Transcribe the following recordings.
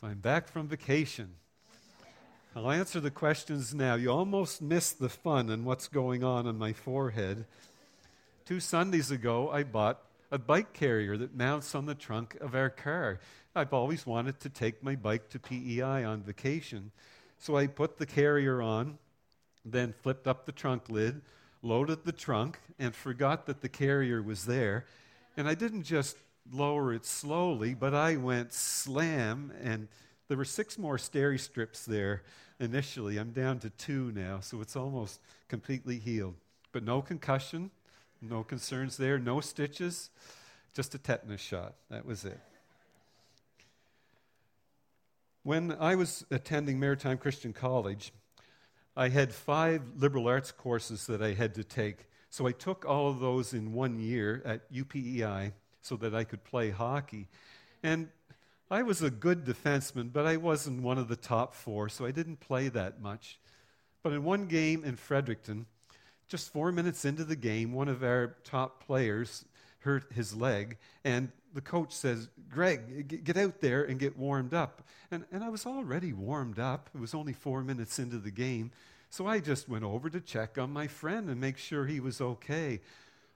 So I'm back from vacation. I'll answer the questions now. You almost missed the fun and what's going on on my forehead. Two Sundays ago, I bought a bike carrier that mounts on the trunk of our car. I've always wanted to take my bike to PEI on vacation. So I put the carrier on, then flipped up the trunk lid, loaded the trunk, and forgot that the carrier was there. And I didn't just lower it slowly, but I went slam, and there were six more steri strips there initially. I'm down to two now, so it's almost completely healed. But no concussion, no concerns there, no stitches, just a tetanus shot. That was it. When I was attending Maritime Christian College, I had five liberal arts courses that I had to take. So I took all of those in one year at UPEI so that I could play hockey. And I was a good defenseman, but I wasn't one of the top four, so I didn't play that much. But in one game in Fredericton, just four minutes into the game, one of our top players hurt his leg, and the coach says, Greg, get out there and get warmed up. And, and I was already warmed up. It was only four minutes into the game. So I just went over to check on my friend and make sure he was okay.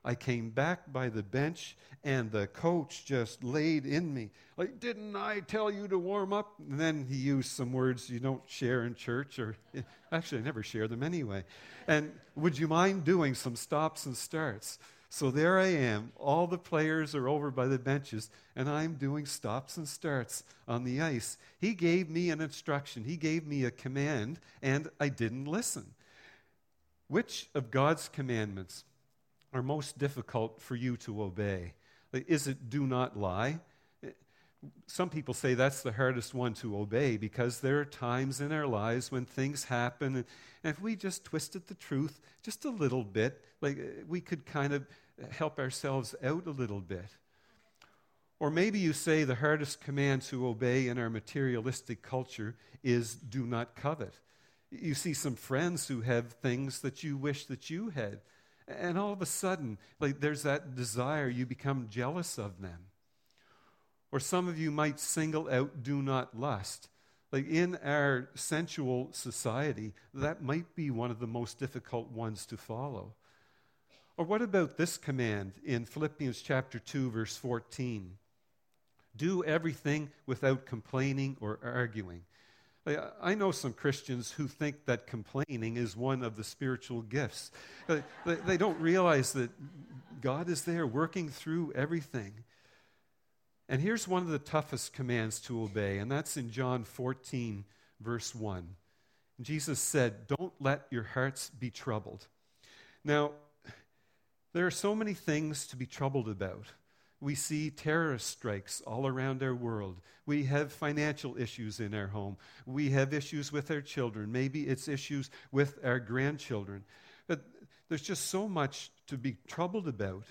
I came back by the bench, and the coach just laid in me. Like, didn't I tell you to warm up? And then he used some words you don't share in church, or actually, I never share them anyway. And would you mind doing some stops and starts? So there I am. All the players are over by the benches, and I'm doing stops and starts on the ice. He gave me an instruction, he gave me a command, and I didn't listen. Which of God's commandments are most difficult for you to obey? Is it do not lie? Some people say that's the hardest one to obey because there are times in our lives when things happen, and, if we just twisted the truth just a little bit, like we could kind of help ourselves out a little bit. Or maybe you say the hardest command to obey in our materialistic culture is do not covet. You see some friends who have things that you wish that you had. And all of a sudden, like there's that desire, you become jealous of them. Or some of you might single out do not lust. Like in our sensual society, that might be one of the most difficult ones to follow. Or what about this command in Philippians chapter 2 verse 14? Do everything without complaining or arguing. I know some Christians who think that complaining is one of the spiritual gifts. They don't realize that God is there working through everything. And here's one of the toughest commands to obey, and that's in John 14, verse 1. Jesus said, Don't let your hearts be troubled. Now, there are so many things to be troubled about. We see terrorist strikes all around our world. We have financial issues in our home. We have issues with our children. Maybe it's issues with our grandchildren. But there's just so much to be troubled about.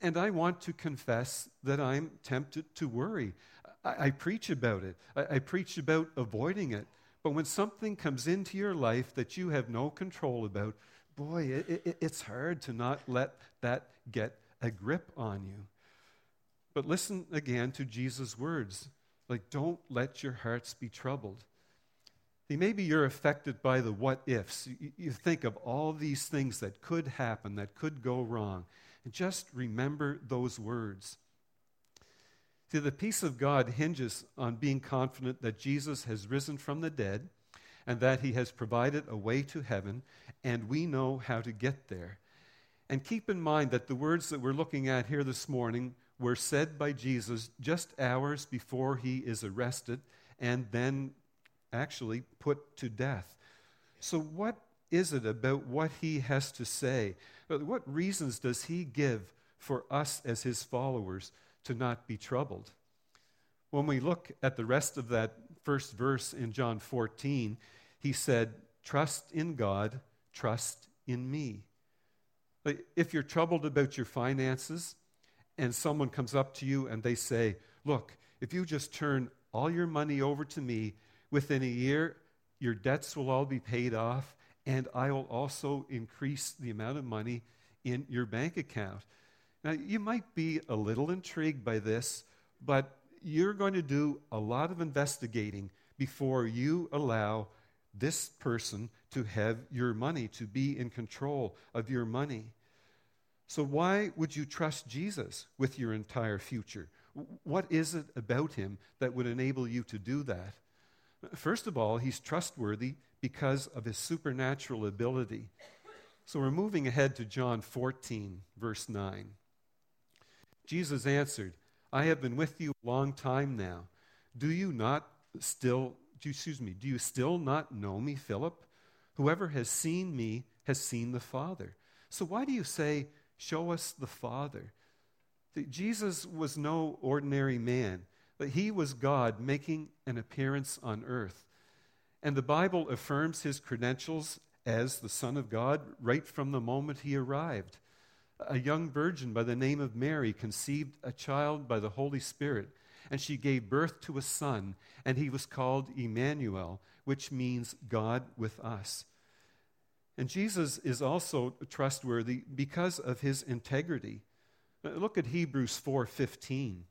And I want to confess that I'm tempted to worry. I, I preach about it, I, I preach about avoiding it. But when something comes into your life that you have no control about, boy, it, it, it's hard to not let that get a grip on you. But listen again to Jesus' words like, don't let your hearts be troubled. See, maybe you're affected by the what ifs. You, you think of all these things that could happen, that could go wrong. And just remember those words. See, the peace of God hinges on being confident that Jesus has risen from the dead and that he has provided a way to heaven, and we know how to get there. And keep in mind that the words that we're looking at here this morning were said by Jesus just hours before he is arrested and then actually put to death. So, what is it about what he has to say? What reasons does he give for us as his followers to not be troubled? When we look at the rest of that first verse in John 14, he said, Trust in God, trust in me. If you're troubled about your finances, and someone comes up to you and they say, Look, if you just turn all your money over to me, within a year, your debts will all be paid off, and I will also increase the amount of money in your bank account. Now, you might be a little intrigued by this, but you're going to do a lot of investigating before you allow this person to have your money, to be in control of your money. So, why would you trust Jesus with your entire future? What is it about him that would enable you to do that? First of all, he's trustworthy because of his supernatural ability. So we're moving ahead to John 14, verse 9. Jesus answered, I have been with you a long time now. Do you not still, excuse me, do you still not know me, Philip? Whoever has seen me has seen the Father. So why do you say, Show us the Father? Jesus was no ordinary man, but he was God making an appearance on earth. And the Bible affirms his credentials as the Son of God right from the moment he arrived. A young virgin by the name of Mary conceived a child by the Holy Spirit, and she gave birth to a son, and he was called Emmanuel, which means God with us. And Jesus is also trustworthy because of his integrity. Uh, look at Hebrews 4:15.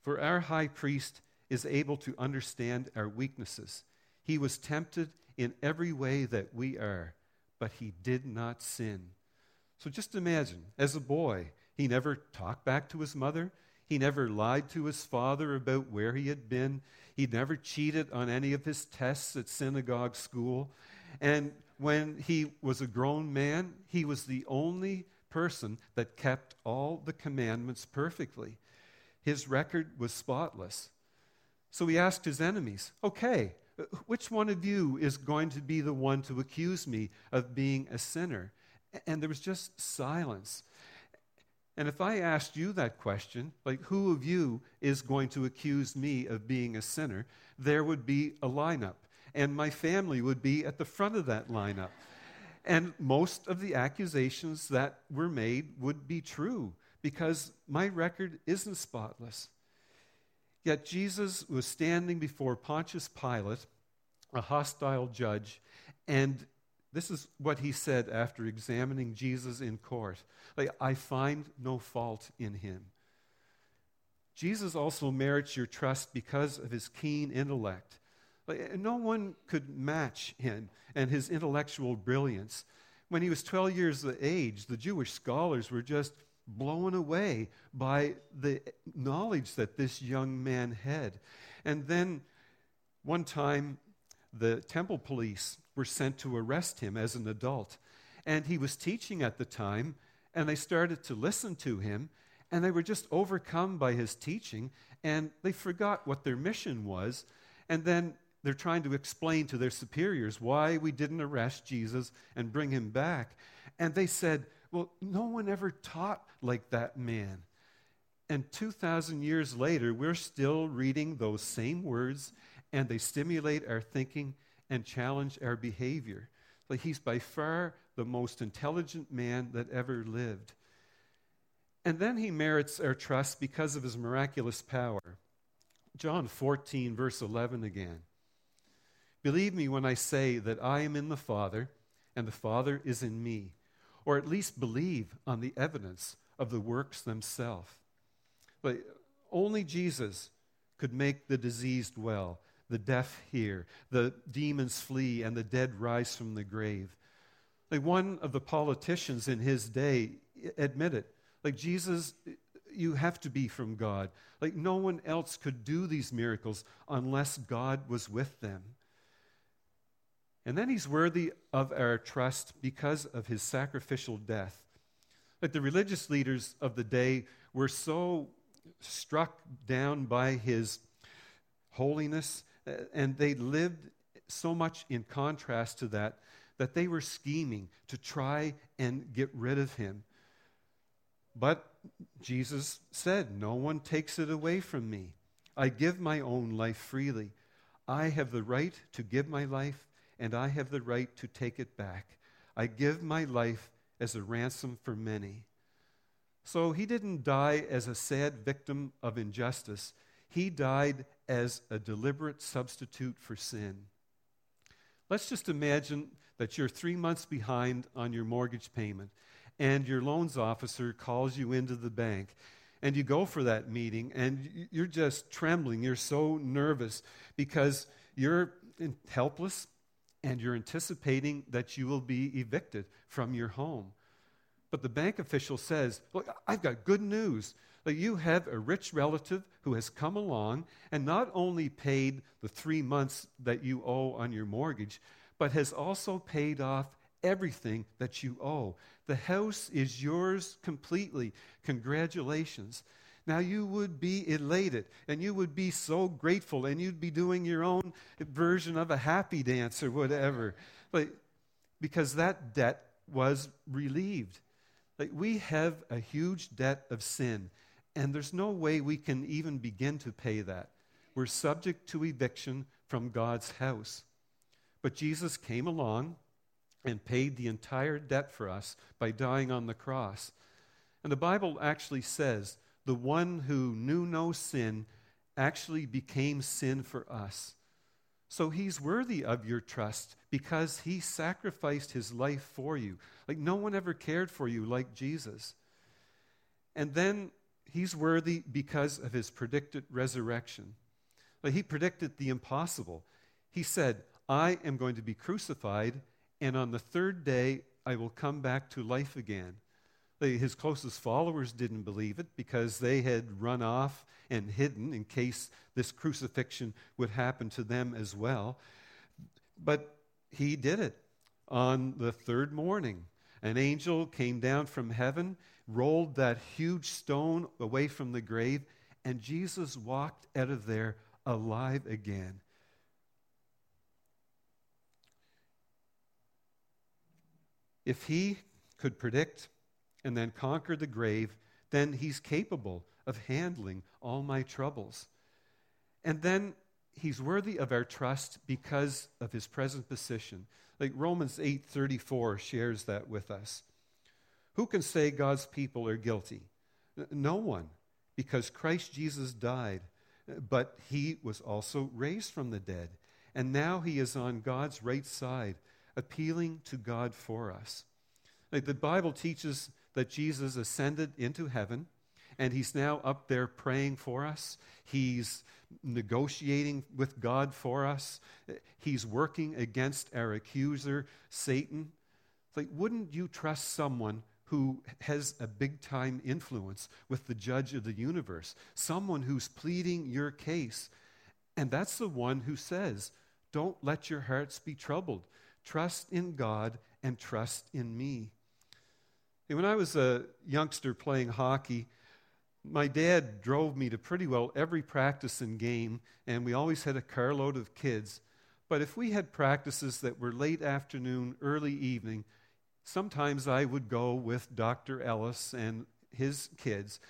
For our high priest is able to understand our weaknesses. He was tempted in every way that we are, but he did not sin. So just imagine, as a boy, he never talked back to his mother. He never lied to his father about where he had been. He never cheated on any of his tests at synagogue school. And when he was a grown man, he was the only person that kept all the commandments perfectly. His record was spotless. So he asked his enemies, Okay, which one of you is going to be the one to accuse me of being a sinner? And there was just silence. And if I asked you that question, like, who of you is going to accuse me of being a sinner? There would be a lineup. And my family would be at the front of that lineup. And most of the accusations that were made would be true because my record isn't spotless. Yet Jesus was standing before Pontius Pilate, a hostile judge, and this is what he said after examining Jesus in court. Like, I find no fault in him. Jesus also merits your trust because of his keen intellect. Like, eh, no one could match him and his intellectual brilliance. When he was 12 years of age, the Jewish scholars were just blown away by the eh, knowledge that this young man had. And then one time, the temple police were sent to arrest him as an adult. And he was teaching at the time, and they started to listen to him, and they were just overcome by his teaching, and they forgot what their mission was. And then they're trying to explain to their superiors why we didn't arrest Jesus and bring him back. And they said, Well, no one ever taught like that man. And 2,000 years later, we're still reading those same words, and they stimulate our thinking and challenge our behavior. Like he's by far the most intelligent man that ever lived. And then he merits our trust because of his miraculous power. John 14, verse 11 again. Believe me when I say that I am in the Father, and the Father is in me, or at least believe on the evidence of the works themselves. But only Jesus could make the diseased well, the deaf hear, the demons flee, and the dead rise from the grave. Like one of the politicians in his day admitted, like Jesus, you have to be from God. Like no one else could do these miracles unless God was with them. And then he's worthy of our trust because of his sacrificial death. Like the religious leaders of the day were so struck down by his holiness, uh, and they lived so much in contrast to that that they were scheming to try and get rid of him. But Jesus said, No one takes it away from me. I give my own life freely. I have the right to give my life, and I have the right to take it back. I give my life as a ransom for many. So he didn't die as a sad victim of injustice, he died as a deliberate substitute for sin. Let's just imagine that you're three months behind on your mortgage payment, and your loans officer calls you into the bank and you go for that meeting and you're just trembling. You're so nervous because you're helpless and you're anticipating that you will be evicted from your home. But the bank official says, Look, I've got good news. That you have a rich relative who has come along and not only paid the three months that you owe on your mortgage, but has also paid off everything that you owe. The house is yours completely. Congratulations. Now you would be elated and you would be so grateful and you'd be doing your own version of a happy dance or whatever. But because that debt was relieved. Like we have a huge debt of sin, and there's no way we can even begin to pay that. We're subject to eviction from God's house. But Jesus came along and paid the entire debt for us by dying on the cross. And the Bible actually says the one who knew no sin actually became sin for us. So he's worthy of your trust because he sacrificed his life for you. Like no one ever cared for you like Jesus. And then he's worthy because of his predicted resurrection. Like he predicted the impossible. He said, I am going to be crucified, and on the third day I will come back to life again. His closest followers didn't believe it because they had run off and hidden in case this crucifixion would happen to them as well. But he did it. On the third morning, an angel came down from heaven, rolled that huge stone away from the grave, and Jesus walked out of there alive again. If he could predict and then conquer the grave, then he's capable of handling all my troubles. And then he's worthy of our trust because of his present position. Like Romans 8:34 shares that with us. Who can say God's people are guilty? No one, because Christ Jesus died, but he was also raised from the dead, and now he is on God's right side, appealing to God for us. Like the Bible teaches that Jesus ascended into heaven and he's now up there praying for us. He's negotiating with God for us. He's working against our accuser, Satan. Like, wouldn't you trust someone who has a big time influence with the judge of the universe? Someone who's pleading your case. And that's the one who says, Don't let your hearts be troubled. Trust in God and trust in me. When I was a youngster playing hockey, my dad drove me to pretty well every practice and game, and we always had a carload of kids. But if we had practices that were late afternoon, early evening, sometimes I would go with Dr. Ellis and his kids.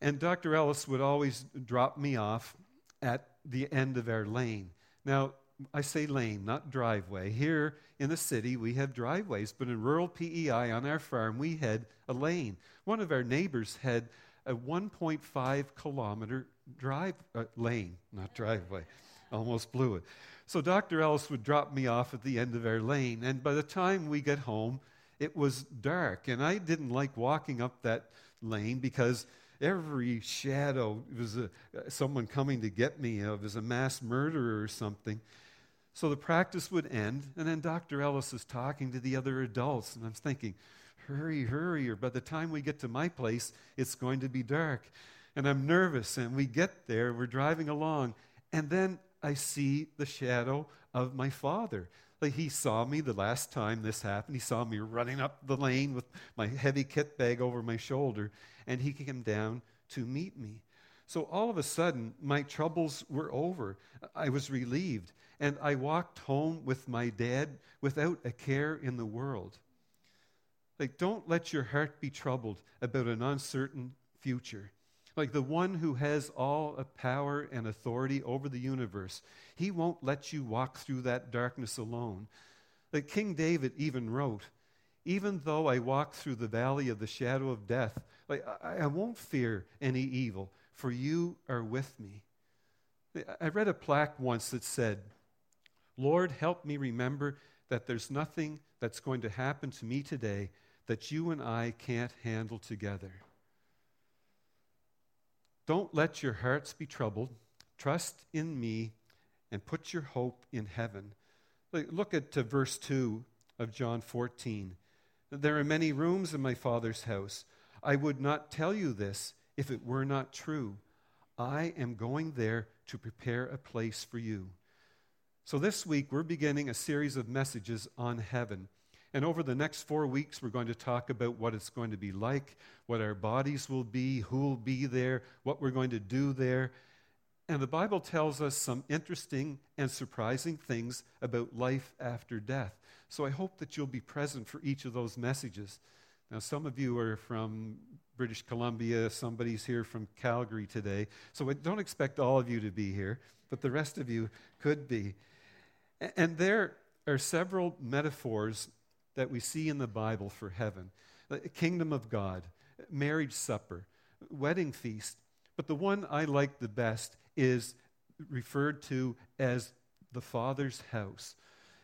And Dr. Ellis would always drop me off at the end of our lane. Now, I say lane, not driveway. Here in the city, we have driveways, but in rural PEI on our farm, we had a lane. One of our neighbors had a 1.5 kilometer drive uh, lane, not driveway. Almost blew it. So Dr. Ellis would drop me off at the end of our lane, and by the time we get home, it was dark, and I didn't like walking up that lane because every shadow was a, someone coming to get me. It was a mass murderer or something. So the practice would end, and then Dr. Ellis is talking to the other adults, and I'm thinking, hurry, hurry, or by the time we get to my place, it's going to be dark. And I'm nervous, and we get there, we're driving along, and then I see the shadow of my father. Like he saw me the last time this happened. He saw me running up the lane with my heavy kit bag over my shoulder, and he came down to meet me. So all of a sudden, my troubles were over. I was relieved and I walked home with my dad without a care in the world. Like, don't let your heart be troubled about an uncertain future. Like the one who has all a power and authority over the universe, he won't let you walk through that darkness alone. Like King David even wrote, even though I walk through the valley of the shadow of death, like I, I won't fear any evil, for you are with me. I read a plaque once that said, Lord, help me remember that there's nothing that's going to happen to me today that you and I can't handle together. Don't let your hearts be troubled. Trust in me and put your hope in heaven. Look at verse 2 of John 14. There are many rooms in my Father's house. I would not tell you this if it were not true. I am going there to prepare a place for you. So, this week, we're beginning a series of messages on heaven. And over the next four weeks, we're going to talk about what it's going to be like, what our bodies will be, who will be there, what we're going to do there. And the Bible tells us some interesting and surprising things about life after death. So I hope that you'll be present for each of those messages. Now, some of you are from British Columbia, somebody's here from Calgary today. So I don't expect all of you to be here, but the rest of you could be. And there are several metaphors that we see in the Bible for heaven the kingdom of God, marriage supper, wedding feast. But the one I like the best is referred to as the Father's house.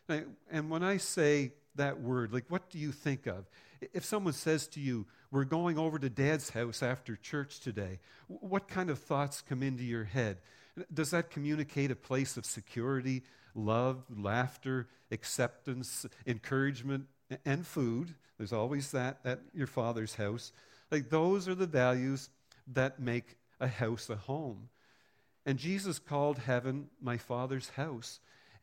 And when I say that word, like what do you think of? If someone says to you, We're going over to dad's house after church today, what kind of thoughts come into your head? Does that communicate a place of security, love, laughter, acceptance, encouragement, and food. There's always that at your father's house. Like those are the values that make a house a home. And Jesus called heaven my father's house.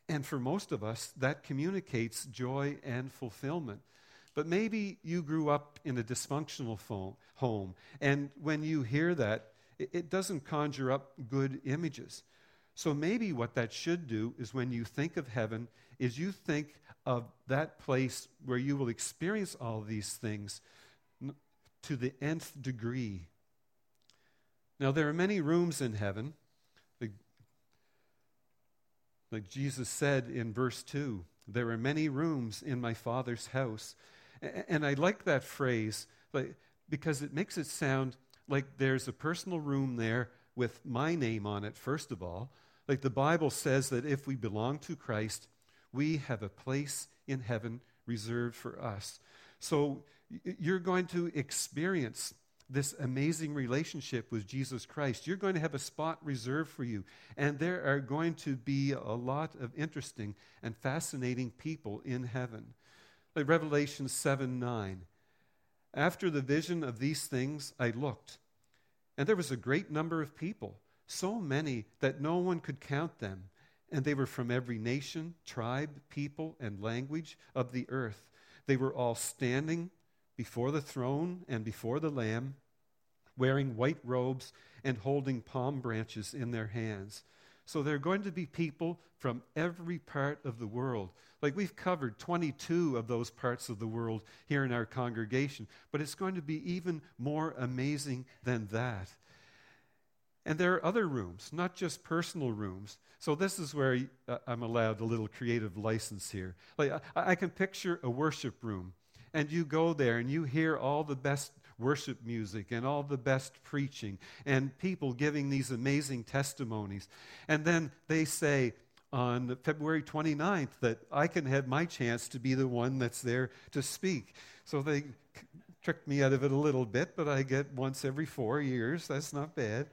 And for most of us, that communicates joy and fulfillment. But maybe you grew up in a dysfunctional home, and when you hear that, it doesn't conjure up good images. So maybe what that should do is when you think of heaven, is you think of that place where you will experience all these things to the nth degree. Now, there are many rooms in heaven. Like, Jesus said in verse 2 there are many rooms in my Father's house. And I like that phrase because it makes it sound like there's a personal room there with my name on it, first of all. Like the Bible says that if we belong to Christ, we have a place in heaven reserved for us. So you're going to experience this amazing relationship with Jesus Christ. You're going to have a spot reserved for you. And there are going to be a lot of interesting and fascinating people in heaven. Revelation 7 9. After the vision of these things, I looked, and there was a great number of people so many that no one could count them. And they were from every nation, tribe, people, and language of the earth. They were all standing before the throne and before the Lamb, wearing white robes and holding palm branches in their hands. So there are going to be people from every part of the world. Like we've covered 22 of those parts of the world here in our congregation, but it's going to be even more amazing than that. And there are other rooms, not just personal rooms. So this is where uh, I'm allowed a little creative license here. Like I, I can picture a worship room, and you go there and you hear all the best worship music and all the best preaching and people giving these amazing testimonies. And then they say on February 29th that I can have my chance to be the one that's there to speak. So they tricked me out of it a little bit, but I get once every four years. That's not bad.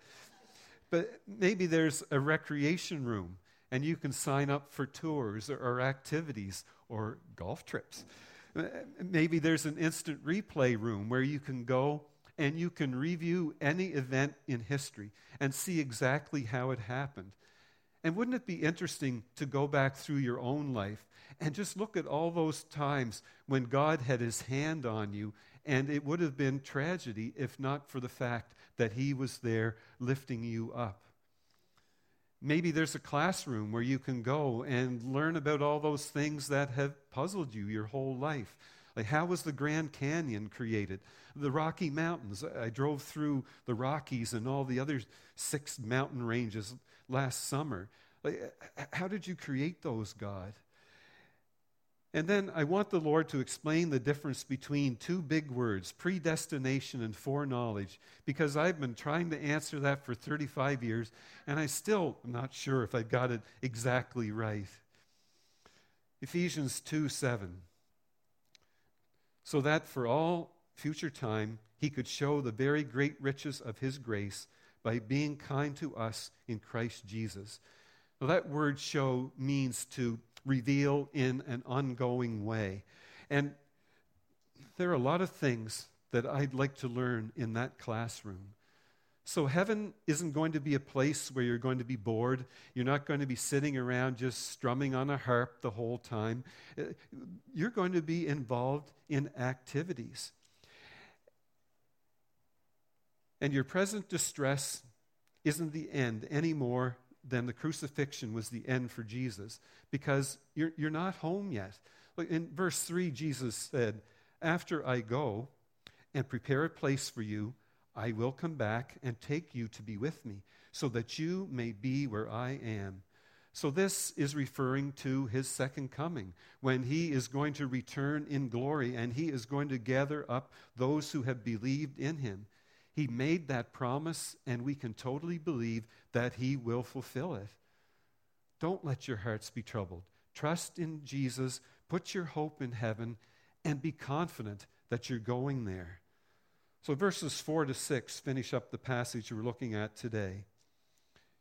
But maybe there's a recreation room and you can sign up for tours or, or activities or golf trips. Maybe there's an instant replay room where you can go and you can review any event in history and see exactly how it happened. And wouldn't it be interesting to go back through your own life and just look at all those times when God had his hand on you and it would have been tragedy if not for the fact that He was there lifting you up. Maybe there's a classroom where you can go and learn about all those things that have puzzled you your whole life. Like, how was the Grand Canyon created? The Rocky Mountains. I drove through the Rockies and all the other six mountain ranges last summer. Like, how did you create those, God? And then I want the Lord to explain the difference between two big words, predestination and foreknowledge, because I've been trying to answer that for 35 years, and I still am not sure if I've got it exactly right. Ephesians 2 7. So that for all future time he could show the very great riches of his grace by being kind to us in Christ Jesus. Now, that word show means to reveal in an ongoing way. And there are a lot of things that I'd like to learn in that classroom. So, heaven isn't going to be a place where you're going to be bored. You're not going to be sitting around just strumming on a harp the whole time. Uh, you're going to be involved in activities. And your present distress isn't the end any than the crucifixion was the end for Jesus because you're, you're not home yet. In verse 3, Jesus said, After I go and prepare a place for you, I will come back and take you to be with me, so that you may be where I am. So, this is referring to his second coming, when he is going to return in glory and he is going to gather up those who have believed in him. He made that promise, and we can totally believe that he will fulfill it. Don't let your hearts be troubled. Trust in Jesus, put your hope in heaven, and be confident that you're going there. So, verses 4 to 6 finish up the passage we're looking at today.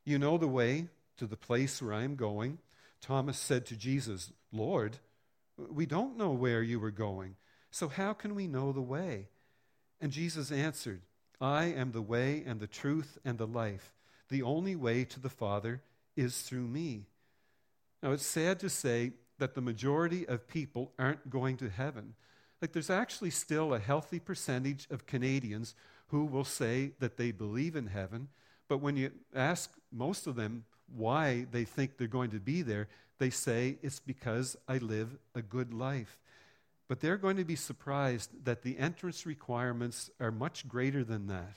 You know the way to the place where I am going. Thomas said to Jesus, Lord, we don't know where you are going, so how can we know the way? And Jesus answered, I am the way and the truth and the life. The only way to the Father is through me. Now, it's sad to say that the majority of people aren't going to heaven. Like, there's actually still a healthy percentage of Canadians who will say that they believe in heaven, but when you ask most of them why they think they're going to be there, they say it's because I live a good life. But they're going to be surprised that the entrance requirements are much greater than that.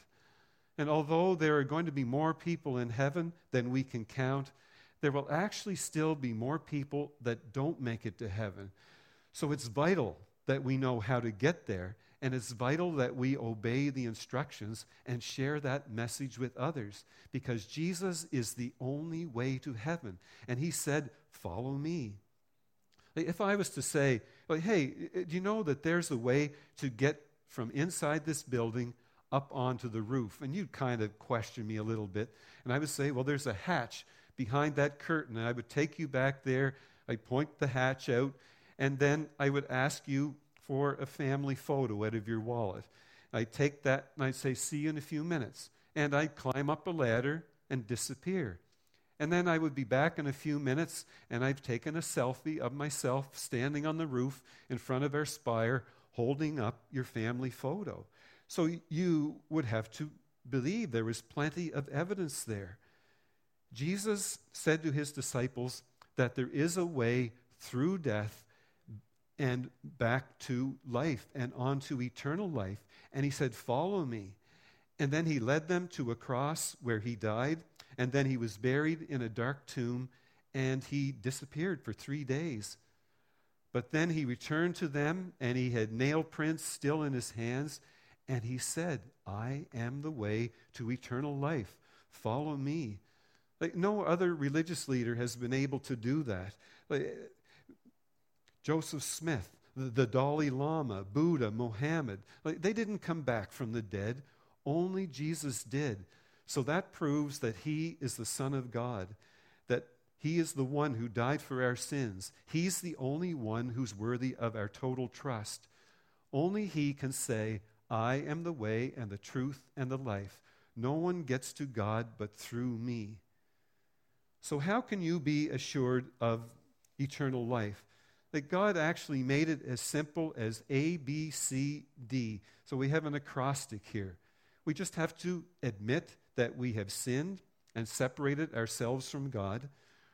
And although there are going to be more people in heaven than we can count, there will actually still be more people that don't make it to heaven. So it's vital that we know how to get there. And it's vital that we obey the instructions and share that message with others because Jesus is the only way to heaven. And he said, Follow me. If I was to say, well, Hey, do you know that there's a way to get from inside this building up onto the roof? And you'd kind of question me a little bit. And I would say, Well, there's a hatch behind that curtain. And I would take you back there. I'd point the hatch out and then I would ask you for a family photo out of your wallet. I'd take that and I'd say, See you in a few minutes. And I'd climb up a ladder and disappear. And then I would be back in a few minutes and I've taken a selfie of myself standing on the roof in front of our spire holding up your family photo. So you would have to believe there was plenty of evidence there. Jesus said to his disciples that there is a way through death and back to life and on to eternal life. And he said, Follow me. And then he led them to a cross where he died, and then he was buried in a dark tomb, and he disappeared for three days. But then he returned to them, and he had nail prints still in his hands, and he said, I am the way to eternal life. Follow me. Like no other religious leader has been able to do that. Like, Joseph Smith, the, Dalai Lama, Buddha, Mohammed, like, they didn't come back from the dead. Only Jesus did. So that proves that he is the Son of God, that he is the one who died for our sins. He's the only one who's worthy of our total trust. Only he can say, I am the way and the truth and the life. No one gets to God but through me. So, how can you be assured of eternal life? that God actually made it as simple as A, B, C, D. So we have an acrostic here. We just have to admit that we have sinned and separated ourselves from God.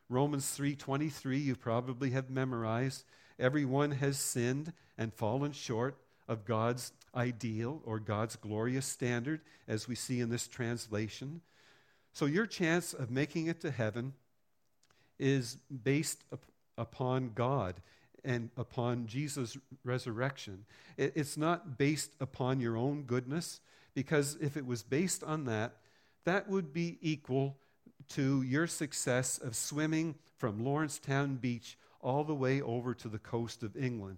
Romans 3:23 you probably have memorized. Everyone has sinned and fallen short of God's ideal or God's glorious standard as we see in this translation. So your chance of making it to heaven is based upon God and upon Jesus' resurrection. It's not based upon your own goodness, because if it was based on that, that would be equal to your success of swimming from Lawrencetown Beach all the way over to the coast of England.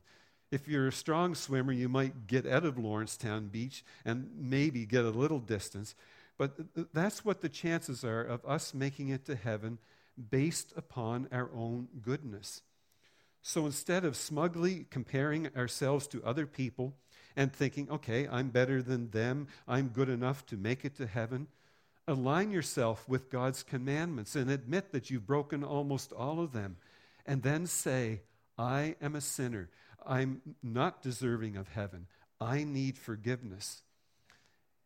If you're a strong swimmer, you might get out of Lawrencetown Beach and maybe get a little distance. But that's what the chances are of us making it to heaven based upon our own goodness. So instead of smugly comparing ourselves to other people and thinking, okay, I'm better than them, I'm good enough to make it to heaven, align yourself with God's commandments and admit that you've broken almost all of them. And then say, I am a sinner. I'm not deserving of heaven. I need forgiveness.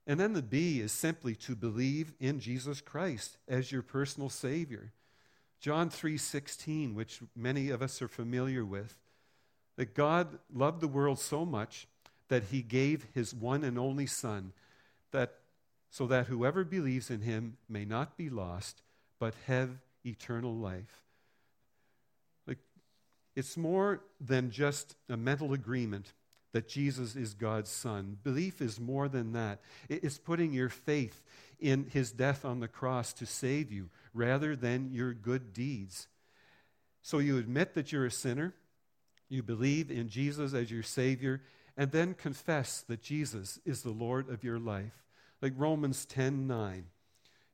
And then the B is simply to believe in Jesus Christ as your personal Savior. John 3:16, which many of us are familiar with, that God loved the world so much that he gave his one and only son that so that whoever believes in him may not be lost but have eternal life. Like it's more than just a mental agreement that Jesus is God's Son. Belief is more than that. It's putting your faith in his death on the cross to save you rather than your good deeds. So you admit that you're a sinner, you believe in Jesus as your Savior, and then confess that Jesus is the Lord of your life. Like Romans 10 9.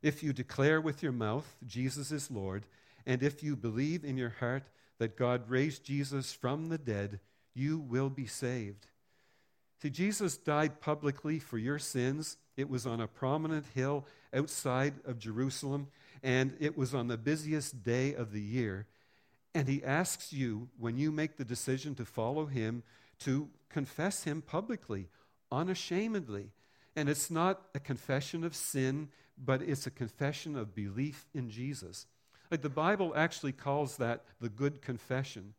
If you declare with your mouth Jesus is Lord, and if you believe in your heart that God raised Jesus from the dead, you will be saved. See, Jesus died publicly for your sins. It was on a prominent hill outside of Jerusalem, and it was on the busiest day of the year. And he asks you, when you make the decision to follow him, to confess him publicly, unashamedly. And it's not a confession of sin, but it's a confession of belief in Jesus. Like the Bible actually calls that the good confession.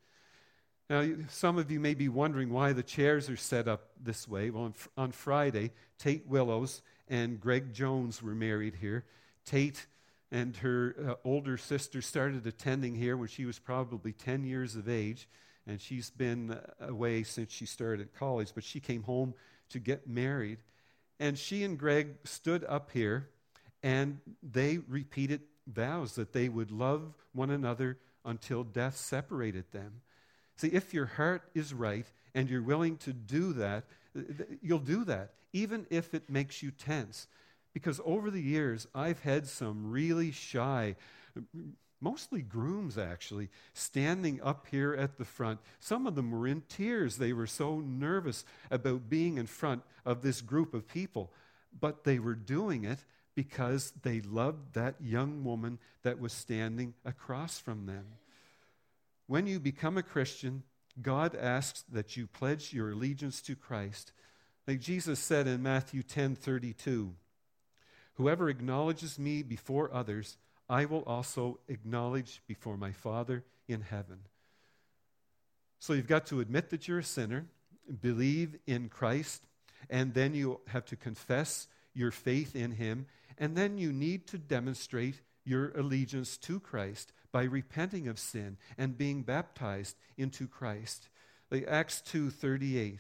Now, some of you may be wondering why the chairs are set up this way. Well, on, on Friday, Tate Willows and Greg Jones were married here. Tate and her uh, older sister started attending here when she was probably 10 years of age, and she's been uh, away since she started college, but she came home to get married. And she and Greg stood up here and they repeated vows that they would love one another until death separated them. See, if your heart is right and you're willing to do that, you'll do that, even if it makes you tense. Because over the years, I've had some really shy, mostly grooms actually, standing up here at the front. Some of them were in tears. They were so nervous about being in front of this group of people. But they were doing it because they loved that young woman that was standing across from them. When you become a Christian, God asks that you pledge your allegiance to Christ. Like Jesus said in Matthew 10 32, Whoever acknowledges me before others, I will also acknowledge before my Father in heaven. So you've got to admit that you're a sinner, believe in Christ, and then you have to confess your faith in Him, and then you need to demonstrate your allegiance to Christ by repenting of sin and being baptized into Christ. Like Acts 2:38.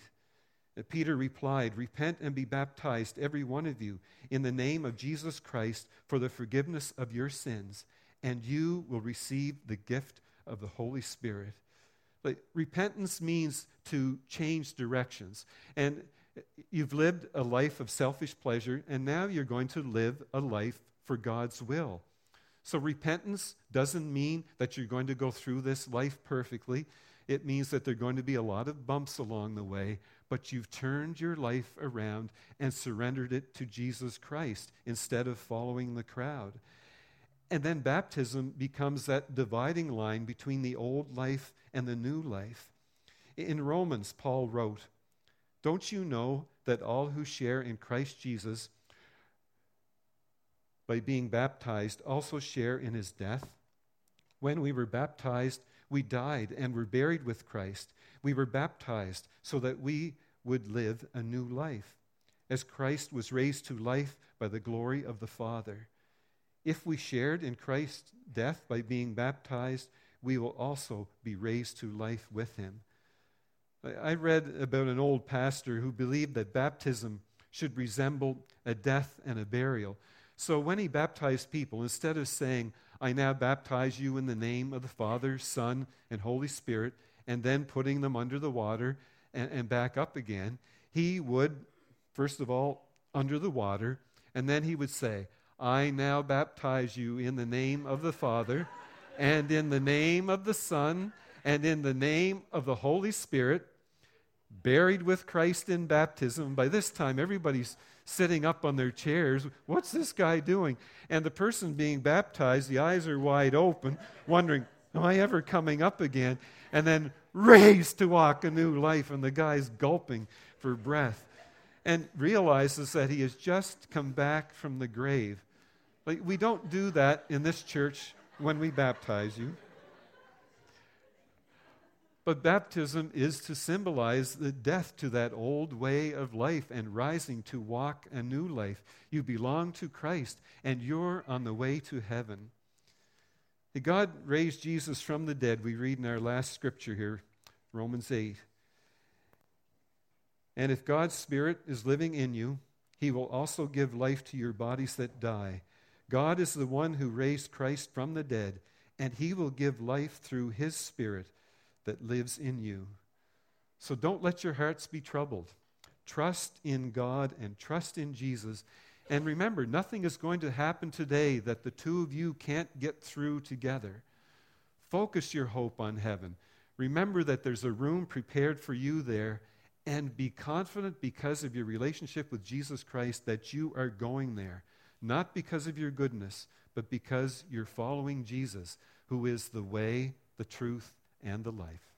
Peter replied, Repent and be baptized, every one of you, in the name of Jesus Christ for the forgiveness of your sins, and you will receive the gift of the Holy Spirit. Like, repentance means to change directions. And you've lived a life of selfish pleasure, and now you're going to live a life for God's will. So, repentance doesn't mean that you're going to go through this life perfectly. It means that there are going to be a lot of bumps along the way, but you've turned your life around and surrendered it to Jesus Christ instead of following the crowd. And then baptism becomes that dividing line between the old life and the new life. In Romans, Paul wrote, Don't you know that all who share in Christ Jesus by being baptized also share in his death? When we were baptized, we died and were buried with Christ. We were baptized so that we would live a new life, as Christ was raised to life by the glory of the Father. If we shared in Christ's death by being baptized, we will also be raised to life with him. I read about an old pastor who believed that baptism should resemble a death and a burial. So when he baptized people, instead of saying, I now baptize you in the name of the Father, Son, and Holy Spirit, and then putting them under the water and, and back up again, he would, first of all, under the water, And then he would say, I now baptize you in the name of the Father, and in the name of the Son, and in the name of the Holy Spirit, buried with Christ in baptism. By this time, everybody's sitting up on their chairs. What's this guy doing? And the person being baptized, the eyes are wide open, wondering, Am I ever coming up again? And then raised to walk a new life, and the guy's gulping for breath and realizes that he has just come back from the grave. Like, we don't do that in this church when we baptize you. But baptism is to symbolize the death to that old way of life and rising to walk a new life. You belong to Christ and you're on the way to heaven. God raised Jesus from the dead. We read in our last scripture here, Romans 8. And if God's Spirit is living in you, he will also give life to your bodies that die. God is the one who raised Christ from the dead, and he will give life through his Spirit that lives in you. So don't let your hearts be troubled. Trust in God and trust in Jesus. And remember, nothing is going to happen today that the two of you can't get through together. Focus your hope on heaven. Remember that there's a room prepared for you there and be confident because of your relationship with Jesus Christ that you are going there, not because of your goodness, but because you're following Jesus, who is the way, the truth, and the life.